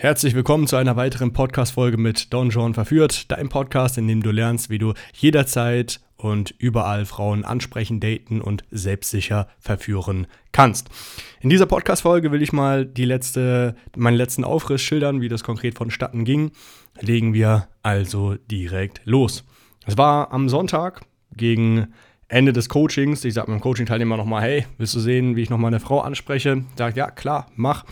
Herzlich willkommen zu einer weiteren Podcast-Folge mit Don John verführt, dein Podcast, in dem du lernst, wie du jederzeit und überall Frauen ansprechen, daten und selbstsicher verführen kannst. In dieser Podcast-Folge will ich mal die letzte, meinen letzten Aufriss schildern, wie das konkret vonstatten ging. Legen wir also direkt los. Es war am Sonntag gegen Ende des Coachings. Ich sage meinem Coaching-Teilnehmer nochmal, hey, willst du sehen, wie ich noch meine Frau anspreche? Sagt, ja, klar, mach.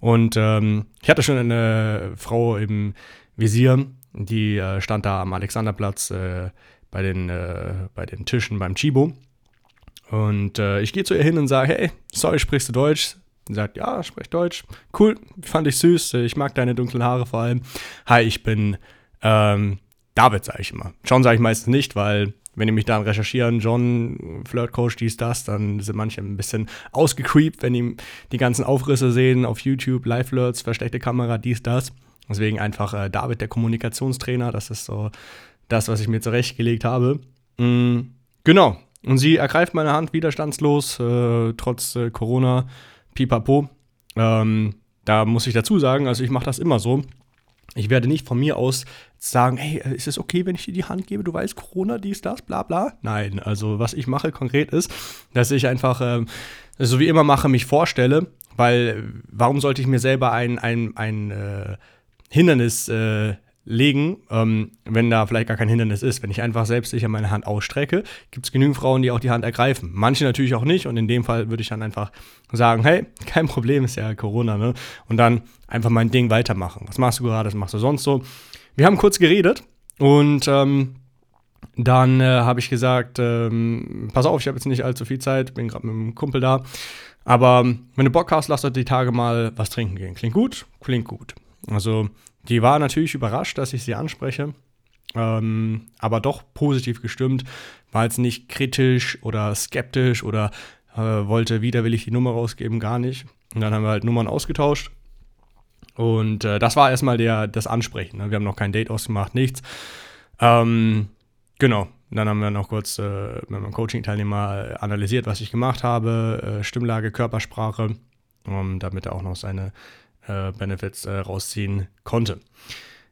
Und ähm, ich hatte schon eine Frau im Visier, die äh, stand da am Alexanderplatz äh, bei, den, äh, bei den Tischen beim Chibo. Und äh, ich gehe zu ihr hin und sage, hey, sorry, sprichst du Deutsch? Sie sagt, ja, sprech Deutsch. Cool, fand ich süß. Ich mag deine dunklen Haare vor allem. Hi, ich bin ähm, David, sage ich immer. John sage ich meistens nicht, weil wenn die mich dann recherchieren, John, Flirtcoach, dies, das, dann sind manche ein bisschen ausgecreept, wenn die die ganzen Aufrisse sehen auf YouTube, Live-Flirts, versteckte Kamera, dies, das. Deswegen einfach äh, David, der Kommunikationstrainer, das ist so das, was ich mir zurechtgelegt habe. Mhm, genau. Und sie ergreift meine Hand widerstandslos, äh, trotz äh, Corona, pipapo. Ähm, da muss ich dazu sagen, also ich mache das immer so. Ich werde nicht von mir aus sagen, hey, äh, ist es okay, wenn ich dir die Hand gebe? Du weißt, Corona, dies, das, bla bla. Nein, also was ich mache konkret ist, dass ich einfach, äh, so wie immer mache, mich vorstelle, weil äh, warum sollte ich mir selber ein, ein, ein äh, Hindernis äh, legen, ähm, wenn da vielleicht gar kein Hindernis ist. Wenn ich einfach selbstsicher meine Hand ausstrecke, gibt es genügend Frauen, die auch die Hand ergreifen. Manche natürlich auch nicht und in dem Fall würde ich dann einfach sagen, hey, kein Problem, ist ja Corona, ne? Und dann einfach mein Ding weitermachen. Was machst du gerade, was machst du sonst so? Wir haben kurz geredet und ähm, dann äh, habe ich gesagt, ähm, pass auf, ich habe jetzt nicht allzu viel Zeit, bin gerade mit einem Kumpel da. Aber wenn du Bock hast, lass doch die Tage mal was trinken gehen. Klingt gut? Klingt gut. Also die war natürlich überrascht, dass ich sie anspreche, ähm, aber doch positiv gestimmt, war jetzt nicht kritisch oder skeptisch oder äh, wollte widerwillig die Nummer rausgeben, gar nicht. Und dann haben wir halt Nummern ausgetauscht. Und äh, das war erstmal der, das Ansprechen. Ne? Wir haben noch kein Date ausgemacht, nichts. Ähm, genau. Dann haben wir noch kurz äh, mit meinem Coaching-Teilnehmer analysiert, was ich gemacht habe, äh, Stimmlage, Körpersprache, um, damit er auch noch seine äh, Benefits äh, rausziehen konnte.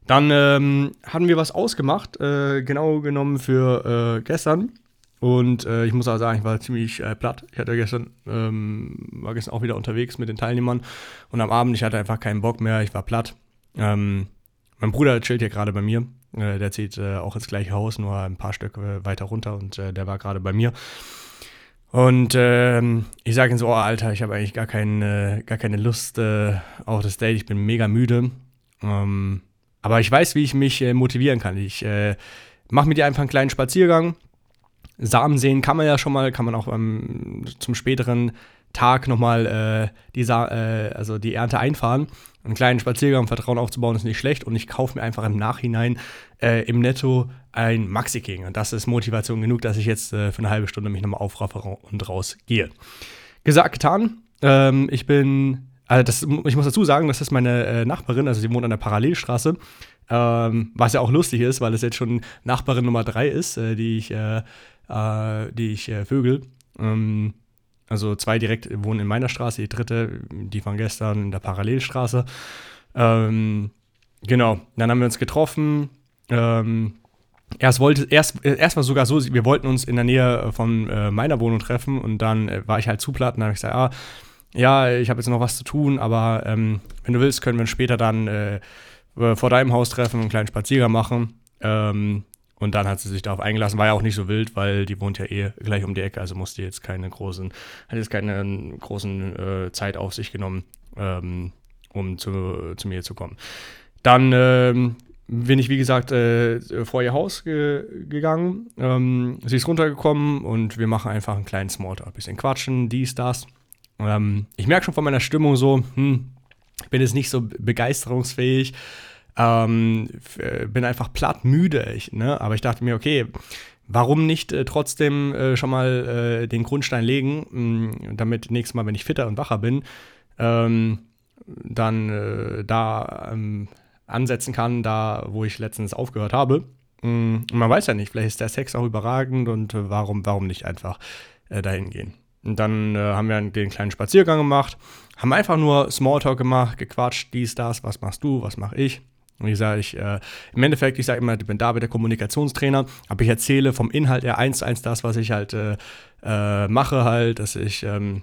Dann ähm, hatten wir was ausgemacht, äh, genau genommen für äh, gestern. Und äh, ich muss auch sagen, ich war ziemlich äh, platt. Ich hatte gestern, ähm, war gestern auch wieder unterwegs mit den Teilnehmern und am Abend, ich hatte einfach keinen Bock mehr, ich war platt. Ähm, mein Bruder chillt hier gerade bei mir. der zieht auch ins gleiche Haus, nur ein paar Stücke weiter runter und der war gerade bei mir. Und ähm, ich sage ihm so, oh Alter, ich habe eigentlich gar, kein, äh, gar keine Lust äh, auf das Date, ich bin mega müde. Ähm, aber ich weiß, wie ich mich äh, motivieren kann. Ich äh, mache mit dir einfach einen kleinen Spaziergang. Samen sehen kann man ja schon mal, kann man auch ähm, zum späteren Tag nochmal äh, die, äh, also die Ernte einfahren. Einen kleinen Spaziergang, Vertrauen aufzubauen, ist nicht schlecht. Und ich kaufe mir einfach im Nachhinein äh, im Netto ein Maxi King. Und das ist Motivation genug, dass ich jetzt äh, für eine halbe Stunde mich nochmal aufraffe und rausgehe. Gesagt, getan. Ähm, ich bin, also das, ich muss dazu sagen, das ist meine äh, Nachbarin, also sie wohnt an der Parallelstraße. Ähm, was ja auch lustig ist, weil es jetzt schon Nachbarin Nummer drei ist, äh, die ich, die ich vögel. Ähm, also zwei direkt wohnen in meiner Straße, die dritte, die von gestern in der Parallelstraße. Ähm, genau, dann haben wir uns getroffen. Ähm, erst wollte erst erst war sogar so, wir wollten uns in der Nähe von äh, meiner Wohnung treffen und dann äh, war ich halt zu platt und dann habe ich gesagt, ah, ja, ich habe jetzt noch was zu tun, aber ähm, wenn du willst, können wir uns später dann äh, vor deinem Haus treffen, einen kleinen Spaziergang machen. Ähm, und dann hat sie sich darauf eingelassen. War ja auch nicht so wild, weil die wohnt ja eh gleich um die Ecke, also musste jetzt keine großen, hat jetzt keine großen äh, Zeit auf sich genommen, ähm, um zu, zu mir zu kommen. Dann ähm, bin ich, wie gesagt, äh, vor ihr Haus ge gegangen. Ähm, sie ist runtergekommen und wir machen einfach einen kleinen Smalltalk. Bisschen quatschen, dies, das. Ähm, ich merke schon von meiner Stimmung so, hm, ich bin jetzt nicht so begeisterungsfähig. Ähm, äh, bin einfach platt müde, ich, ne? aber ich dachte mir, okay, warum nicht äh, trotzdem äh, schon mal äh, den Grundstein legen, mh, damit nächstes Mal, wenn ich fitter und wacher bin, ähm, dann äh, da ähm, ansetzen kann, da wo ich letztens aufgehört habe. Und man weiß ja nicht, vielleicht ist der Sex auch überragend und warum, warum nicht einfach äh, dahin gehen. Und dann haben wir den kleinen Spaziergang gemacht, haben einfach nur Smalltalk gemacht, gequatscht, dies, das, was machst du, was mache ich. Und ich sage, ich, äh, im Endeffekt, ich sage immer, ich bin David, der Kommunikationstrainer, aber ich erzähle vom Inhalt eher eins zu eins das, was ich halt äh, äh, mache, halt, dass ich ähm,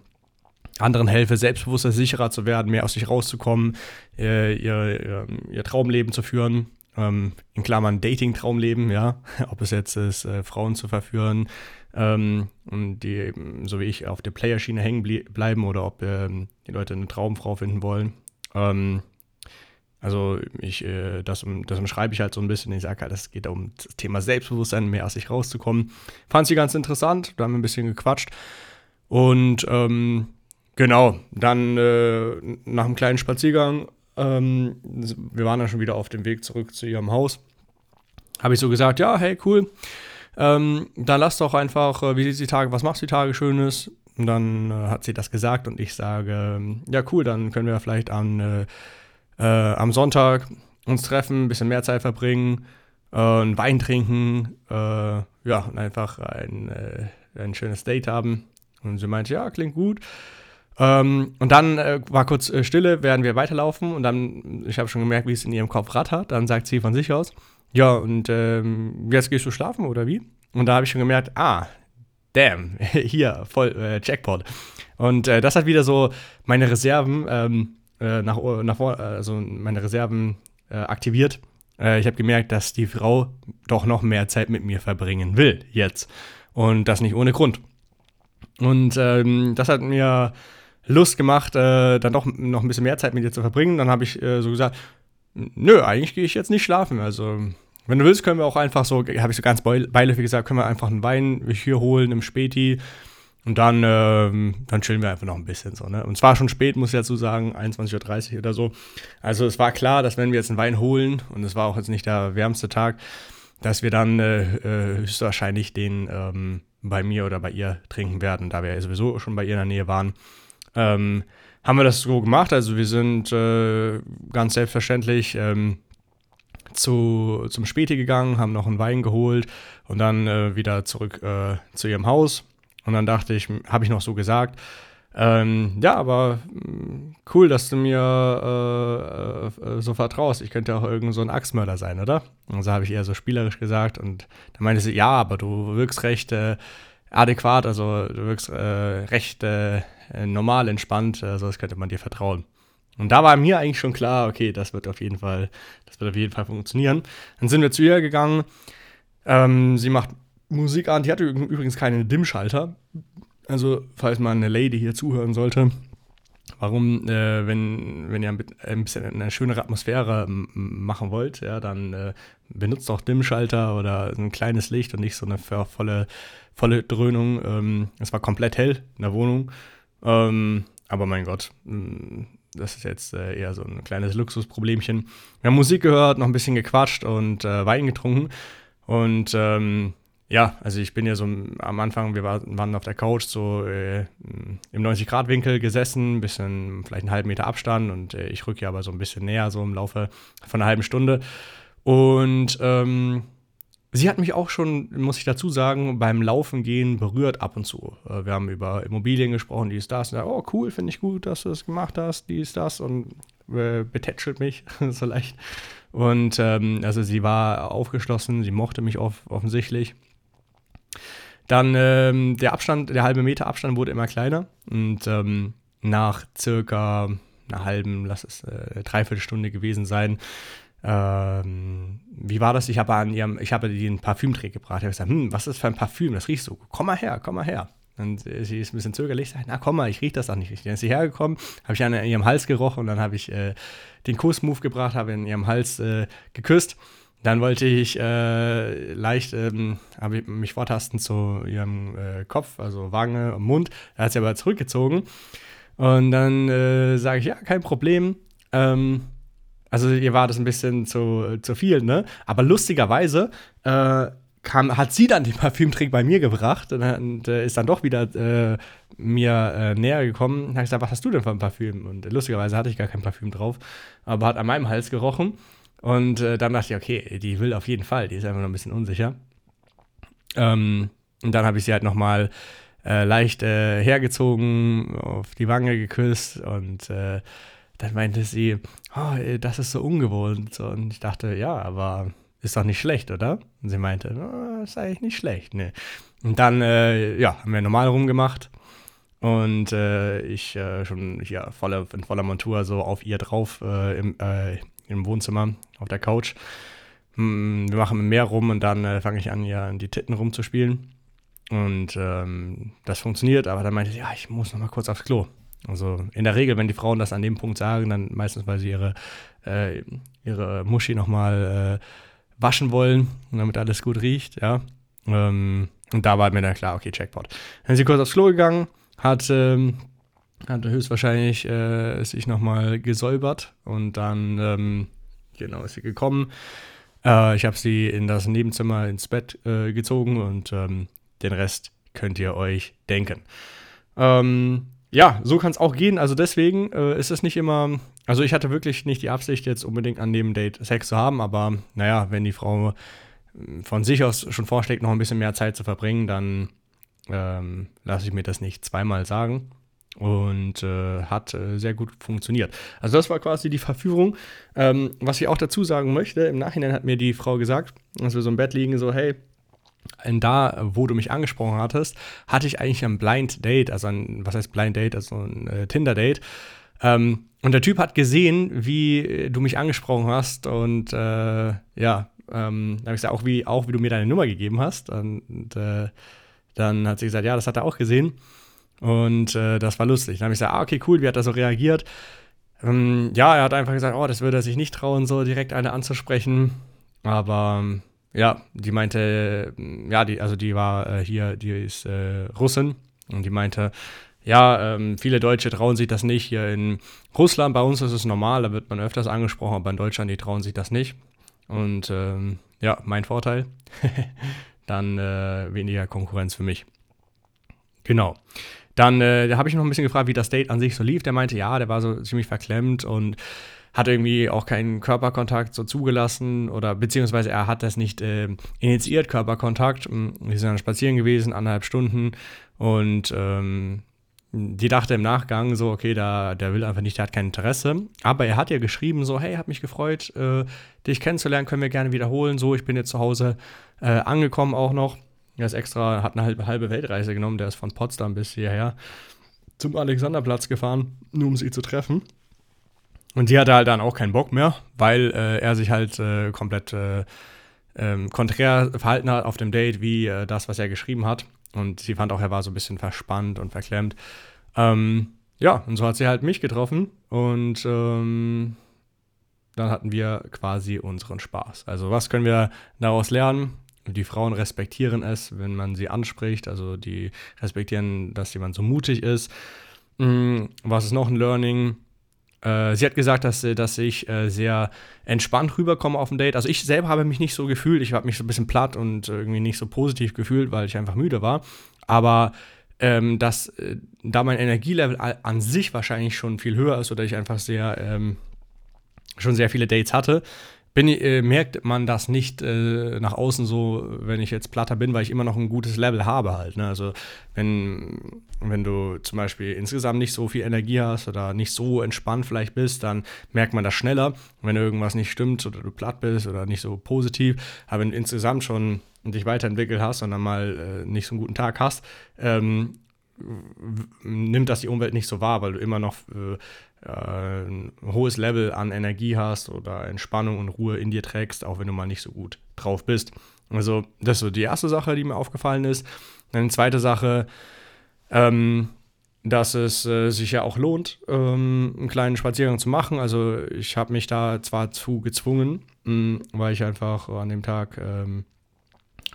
anderen helfe, selbstbewusster, sicherer zu werden, mehr aus sich rauszukommen, äh, ihr, ihr, ihr, Traumleben zu führen. Ähm, in Klammern Dating-Traumleben, ja, ob es jetzt ist, äh, Frauen zu verführen, ähm, die, so wie ich, auf der Playerschiene hängen bleiben oder ob ähm, die Leute eine Traumfrau finden wollen. Ähm, also ich, äh, das, das umschreibe ich halt so ein bisschen. Ich sage halt, es geht um das Thema Selbstbewusstsein, mehr aus sich rauszukommen. Fand sie ganz interessant, da haben wir ein bisschen gequatscht. Und ähm, genau, dann äh, nach einem kleinen Spaziergang, ähm, wir waren dann schon wieder auf dem Weg zurück zu ihrem Haus, habe ich so gesagt, ja, hey, cool. Ähm, dann lass doch einfach, äh, wie sieht die Tage, was machst du die Tage Schönes? Und dann äh, hat sie das gesagt und ich sage, ja, cool, dann können wir vielleicht an äh, am Sonntag uns treffen, ein bisschen mehr Zeit verbringen, äh, einen Wein trinken, äh, ja, und einfach ein, äh, ein schönes Date haben. Und sie meinte, ja, klingt gut. Ähm, und dann äh, war kurz äh, Stille, während wir weiterlaufen. Und dann, ich habe schon gemerkt, wie es in ihrem Kopf rattert. Dann sagt sie von sich aus, ja, und ähm, jetzt gehst du schlafen oder wie? Und da habe ich schon gemerkt, ah, damn, hier, voll äh, Jackpot. Und äh, das hat wieder so meine Reserven ähm, äh, nach, nach also meine Reserven äh, aktiviert. Äh, ich habe gemerkt, dass die Frau doch noch mehr Zeit mit mir verbringen will jetzt. Und das nicht ohne Grund. Und ähm, das hat mir Lust gemacht, äh, dann doch noch ein bisschen mehr Zeit mit ihr zu verbringen. Dann habe ich äh, so gesagt, nö, eigentlich gehe ich jetzt nicht schlafen. Also wenn du willst, können wir auch einfach so, habe ich so ganz beiläufig gesagt, können wir einfach einen Wein hier holen im Späti und dann, ähm, dann chillen wir einfach noch ein bisschen so, ne? Und es war schon spät, muss ich dazu sagen, 21.30 Uhr oder so. Also es war klar, dass wenn wir jetzt einen Wein holen, und es war auch jetzt nicht der wärmste Tag, dass wir dann äh, äh, höchstwahrscheinlich den ähm, bei mir oder bei ihr trinken werden, da wir ja sowieso schon bei ihr in der Nähe waren. Ähm, haben wir das so gemacht. Also wir sind äh, ganz selbstverständlich ähm, zu, zum Späti gegangen, haben noch einen Wein geholt und dann äh, wieder zurück äh, zu ihrem Haus und dann dachte ich, habe ich noch so gesagt, ähm, ja, aber mm, cool, dass du mir äh, äh, so vertraust. Ich könnte auch irgend so ein Axtmörder sein, oder? Und so habe ich eher so spielerisch gesagt. Und dann meinte sie, ja, aber du wirkst recht äh, adäquat, also du wirkst äh, recht äh, normal, entspannt, also das könnte man dir vertrauen. Und da war mir eigentlich schon klar, okay, das wird auf jeden Fall, das wird auf jeden Fall funktionieren. Dann sind wir zu ihr gegangen. Ähm, sie macht Musik an. Die hatte übrigens keine Dimmschalter. Also, falls mal eine Lady hier zuhören sollte, warum, äh, wenn, wenn ihr ein bisschen eine schönere Atmosphäre machen wollt, ja, dann äh, benutzt auch Dimmschalter oder ein kleines Licht und nicht so eine volle, volle Dröhnung. Ähm, es war komplett hell in der Wohnung. Ähm, aber mein Gott, das ist jetzt äh, eher so ein kleines Luxusproblemchen. Wir haben Musik gehört, noch ein bisschen gequatscht und äh, Wein getrunken. Und ähm, ja, also ich bin ja so am Anfang, wir waren auf der Couch so äh, im 90-Grad-Winkel gesessen, ein bisschen, vielleicht einen halben Meter Abstand und äh, ich rücke ja aber so ein bisschen näher, so im Laufe von einer halben Stunde. Und ähm, sie hat mich auch schon, muss ich dazu sagen, beim Laufen gehen berührt ab und zu. Äh, wir haben über Immobilien gesprochen, die ist das. Und da, oh, cool, finde ich gut, dass du das gemacht hast, die ist das. Und äh, betätschelt mich so leicht. Und ähm, also sie war aufgeschlossen, sie mochte mich off offensichtlich. Dann ähm, der Abstand, der halbe Meter Abstand wurde immer kleiner und ähm, nach circa einer halben, lass es äh, Dreiviertelstunde gewesen sein, ähm, wie war das? Ich habe an ihrem, ich habe den Parfümträger gebracht. Ich habe gesagt, hm, was ist das für ein Parfüm? Das riecht so. Komm mal her, komm mal her. Und sie ist ein bisschen zögerlich, sagt, na komm mal, ich rieche das auch nicht richtig. Dann ist sie hergekommen, habe ich an ihrem Hals gerochen und dann habe ich äh, den Kussmove gebracht, habe in ihrem Hals äh, geküsst dann wollte ich äh, leicht ähm, ich mich vortasten zu ihrem äh, Kopf, also Wange und Mund. Er hat sie aber zurückgezogen. Und dann äh, sage ich, ja, kein Problem. Ähm, also ihr war das ein bisschen zu, zu viel, ne? Aber lustigerweise äh, kam, hat sie dann den Parfümtrick bei mir gebracht und, und äh, ist dann doch wieder äh, mir näher gekommen. Da habe ich gesagt, was hast du denn für ein Parfüm? Und lustigerweise hatte ich gar kein Parfüm drauf, aber hat an meinem Hals gerochen. Und äh, dann dachte ich, okay, die will auf jeden Fall, die ist einfach noch ein bisschen unsicher. Ähm, und dann habe ich sie halt nochmal äh, leicht äh, hergezogen, auf die Wange geküsst und äh, dann meinte sie, oh, das ist so ungewohnt. Und ich dachte, ja, aber ist doch nicht schlecht, oder? Und sie meinte, oh, ist eigentlich nicht schlecht. Nee. Und dann, äh, ja, haben wir normal rumgemacht. Und äh, ich äh, schon hier voller, in voller Montur so auf ihr drauf äh, im, äh, im Wohnzimmer auf der Couch. Hm, wir machen mehr rum und dann äh, fange ich an, ja, die Titten rumzuspielen. Und ähm, das funktioniert, aber dann meinte sie, ja, ich muss noch mal kurz aufs Klo. Also in der Regel, wenn die Frauen das an dem Punkt sagen, dann meistens, weil sie ihre, äh, ihre Muschi noch mal äh, waschen wollen, damit alles gut riecht, ja. Ähm, und da war mir dann klar, okay, Checkpot. Dann ist sie kurz aufs Klo gegangen, hat, ähm, hat höchstwahrscheinlich äh, sich nochmal gesäubert und dann, ähm, genau, ist sie gekommen. Äh, ich habe sie in das Nebenzimmer ins Bett äh, gezogen und ähm, den Rest könnt ihr euch denken. Ähm, ja, so kann es auch gehen. Also deswegen äh, ist es nicht immer. Also ich hatte wirklich nicht die Absicht, jetzt unbedingt an dem Date Sex zu haben, aber naja, wenn die Frau äh, von sich aus schon vorschlägt, noch ein bisschen mehr Zeit zu verbringen, dann ähm, lasse ich mir das nicht zweimal sagen. Und äh, hat äh, sehr gut funktioniert. Also das war quasi die Verführung. Ähm, was ich auch dazu sagen möchte, im Nachhinein hat mir die Frau gesagt, als wir so im Bett liegen, so, hey, da, wo du mich angesprochen hattest, hatte ich eigentlich ein Blind Date, also ein, was heißt Blind Date, also ein äh, Tinder Date. Ähm, und der Typ hat gesehen, wie du mich angesprochen hast und äh, ja, ähm, habe ich gesagt, auch wie, auch wie du mir deine Nummer gegeben hast. Und äh, dann hat sie gesagt, ja, das hat er auch gesehen. Und äh, das war lustig. Dann habe ich gesagt, ah, okay, cool, wie hat er so reagiert? Ähm, ja, er hat einfach gesagt, oh, das würde er sich nicht trauen, so direkt eine anzusprechen. Aber ja, die meinte, ja, die, also die war äh, hier, die ist äh, Russin und die meinte, ja, ähm, viele Deutsche trauen sich das nicht. Hier in Russland, bei uns ist es normal, da wird man öfters angesprochen, aber in Deutschland, die trauen sich das nicht. Und ähm, ja, mein Vorteil. Dann äh, weniger Konkurrenz für mich. Genau. Dann äh, habe ich noch ein bisschen gefragt, wie das Date an sich so lief. Der meinte, ja, der war so ziemlich verklemmt und hat irgendwie auch keinen Körperkontakt so zugelassen oder beziehungsweise er hat das nicht äh, initiiert, Körperkontakt. Mm, wir sind dann spazieren gewesen, anderthalb Stunden und ähm, die dachte im Nachgang so, okay, da, der will einfach nicht, der hat kein Interesse. Aber er hat ja geschrieben so, hey, hat mich gefreut, äh, dich kennenzulernen, können wir gerne wiederholen. So, ich bin jetzt zu Hause äh, angekommen auch noch. Er ist extra, hat eine halbe, halbe Weltreise genommen, der ist von Potsdam bis hierher zum Alexanderplatz gefahren, nur um sie zu treffen. Und sie hatte halt dann auch keinen Bock mehr, weil äh, er sich halt äh, komplett äh, ähm, konträr verhalten hat auf dem Date, wie äh, das, was er geschrieben hat. Und sie fand auch, er war so ein bisschen verspannt und verklemmt. Ähm, ja, und so hat sie halt mich getroffen und ähm, dann hatten wir quasi unseren Spaß. Also was können wir daraus lernen? Die Frauen respektieren es, wenn man sie anspricht. Also die respektieren, dass jemand so mutig ist. Mhm, was ist noch ein Learning? Äh, sie hat gesagt, dass, dass ich äh, sehr entspannt rüberkomme auf dem Date. Also ich selber habe mich nicht so gefühlt. Ich habe mich so ein bisschen platt und irgendwie nicht so positiv gefühlt, weil ich einfach müde war. Aber ähm, dass äh, da mein Energielevel an sich wahrscheinlich schon viel höher ist oder ich einfach sehr ähm, schon sehr viele Dates hatte, bin, äh, merkt man das nicht äh, nach außen so, wenn ich jetzt platter bin, weil ich immer noch ein gutes Level habe halt. Ne? Also wenn, wenn du zum Beispiel insgesamt nicht so viel Energie hast oder nicht so entspannt vielleicht bist, dann merkt man das schneller. wenn irgendwas nicht stimmt oder du platt bist oder nicht so positiv, aber wenn du insgesamt schon dich weiterentwickelt hast und dann mal äh, nicht so einen guten Tag hast, ähm, nimmt das die Umwelt nicht so wahr, weil du immer noch äh, äh, ein hohes Level an Energie hast oder Entspannung und Ruhe in dir trägst, auch wenn du mal nicht so gut drauf bist. Also, das ist so die erste Sache, die mir aufgefallen ist. Die zweite Sache, ähm, dass es äh, sich ja auch lohnt, ähm, einen kleinen Spaziergang zu machen. Also, ich habe mich da zwar zu gezwungen, mh, weil ich einfach an dem Tag ähm,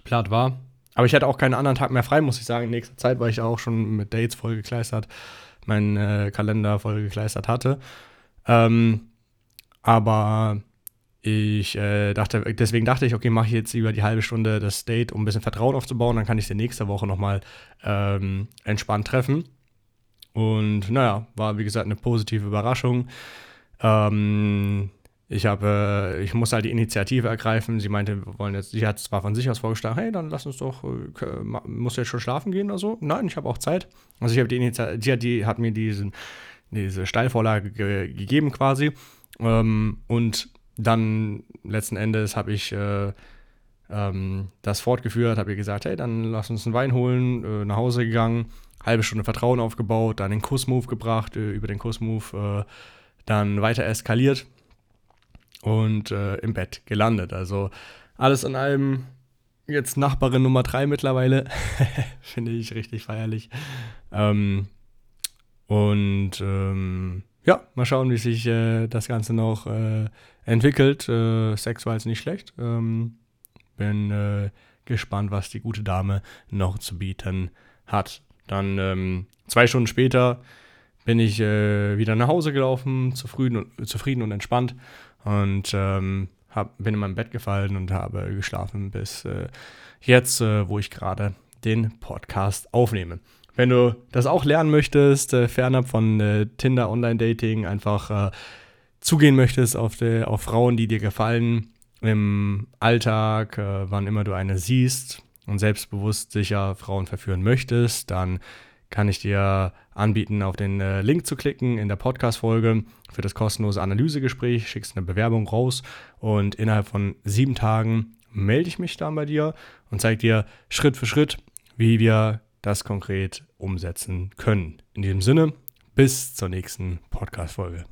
platt war. Aber ich hatte auch keinen anderen Tag mehr frei, muss ich sagen, in nächster Zeit, weil ich auch schon mit Dates vollgekleistert meinen äh, Kalender vollgekleistert hatte. Ähm, aber ich äh, dachte, deswegen dachte ich, okay, mache ich jetzt über die halbe Stunde das Date, um ein bisschen Vertrauen aufzubauen, dann kann ich sie nächste Woche nochmal ähm, entspannt treffen. Und naja, war wie gesagt eine positive Überraschung. Ähm, ich habe, äh, ich muss halt die Initiative ergreifen. Sie meinte, wir wollen jetzt, sie hat zwar von sich aus vorgeschlagen, hey, dann lass uns doch, äh, muss jetzt schon schlafen gehen oder so? Nein, ich habe auch Zeit. Also ich habe die Initiative, die, hat mir diesen, diese Steilvorlage ge gegeben quasi. Ähm, und dann letzten Endes habe ich äh, ähm, das fortgeführt, habe ihr gesagt, hey, dann lass uns einen Wein holen, äh, nach Hause gegangen, halbe Stunde Vertrauen aufgebaut, dann den Kussmove gebracht, äh, über den Kussmove äh, dann weiter eskaliert und äh, im Bett gelandet. Also alles in allem jetzt Nachbarin Nummer 3 mittlerweile. Finde ich richtig feierlich. Ähm, und ähm, ja, mal schauen, wie sich äh, das Ganze noch äh, entwickelt. Sex war jetzt nicht schlecht. Ähm, bin äh, gespannt, was die gute Dame noch zu bieten hat. Dann ähm, zwei Stunden später bin ich äh, wieder nach Hause gelaufen, zufrieden und, zufrieden und entspannt und ähm, hab, bin in mein Bett gefallen und habe geschlafen bis äh, jetzt, äh, wo ich gerade den Podcast aufnehme. Wenn du das auch lernen möchtest, äh, fernab von äh, Tinder Online-Dating, einfach äh, zugehen möchtest auf, die, auf Frauen, die dir gefallen, im Alltag, äh, wann immer du eine siehst und selbstbewusst sicher Frauen verführen möchtest, dann kann ich dir anbieten, auf den äh, Link zu klicken in der Podcast-Folge für das kostenlose Analysegespräch. Schickst eine Bewerbung raus und innerhalb von sieben Tagen melde ich mich dann bei dir und zeige dir Schritt für Schritt, wie wir das konkret umsetzen können. In diesem Sinne, bis zur nächsten Podcast-Folge.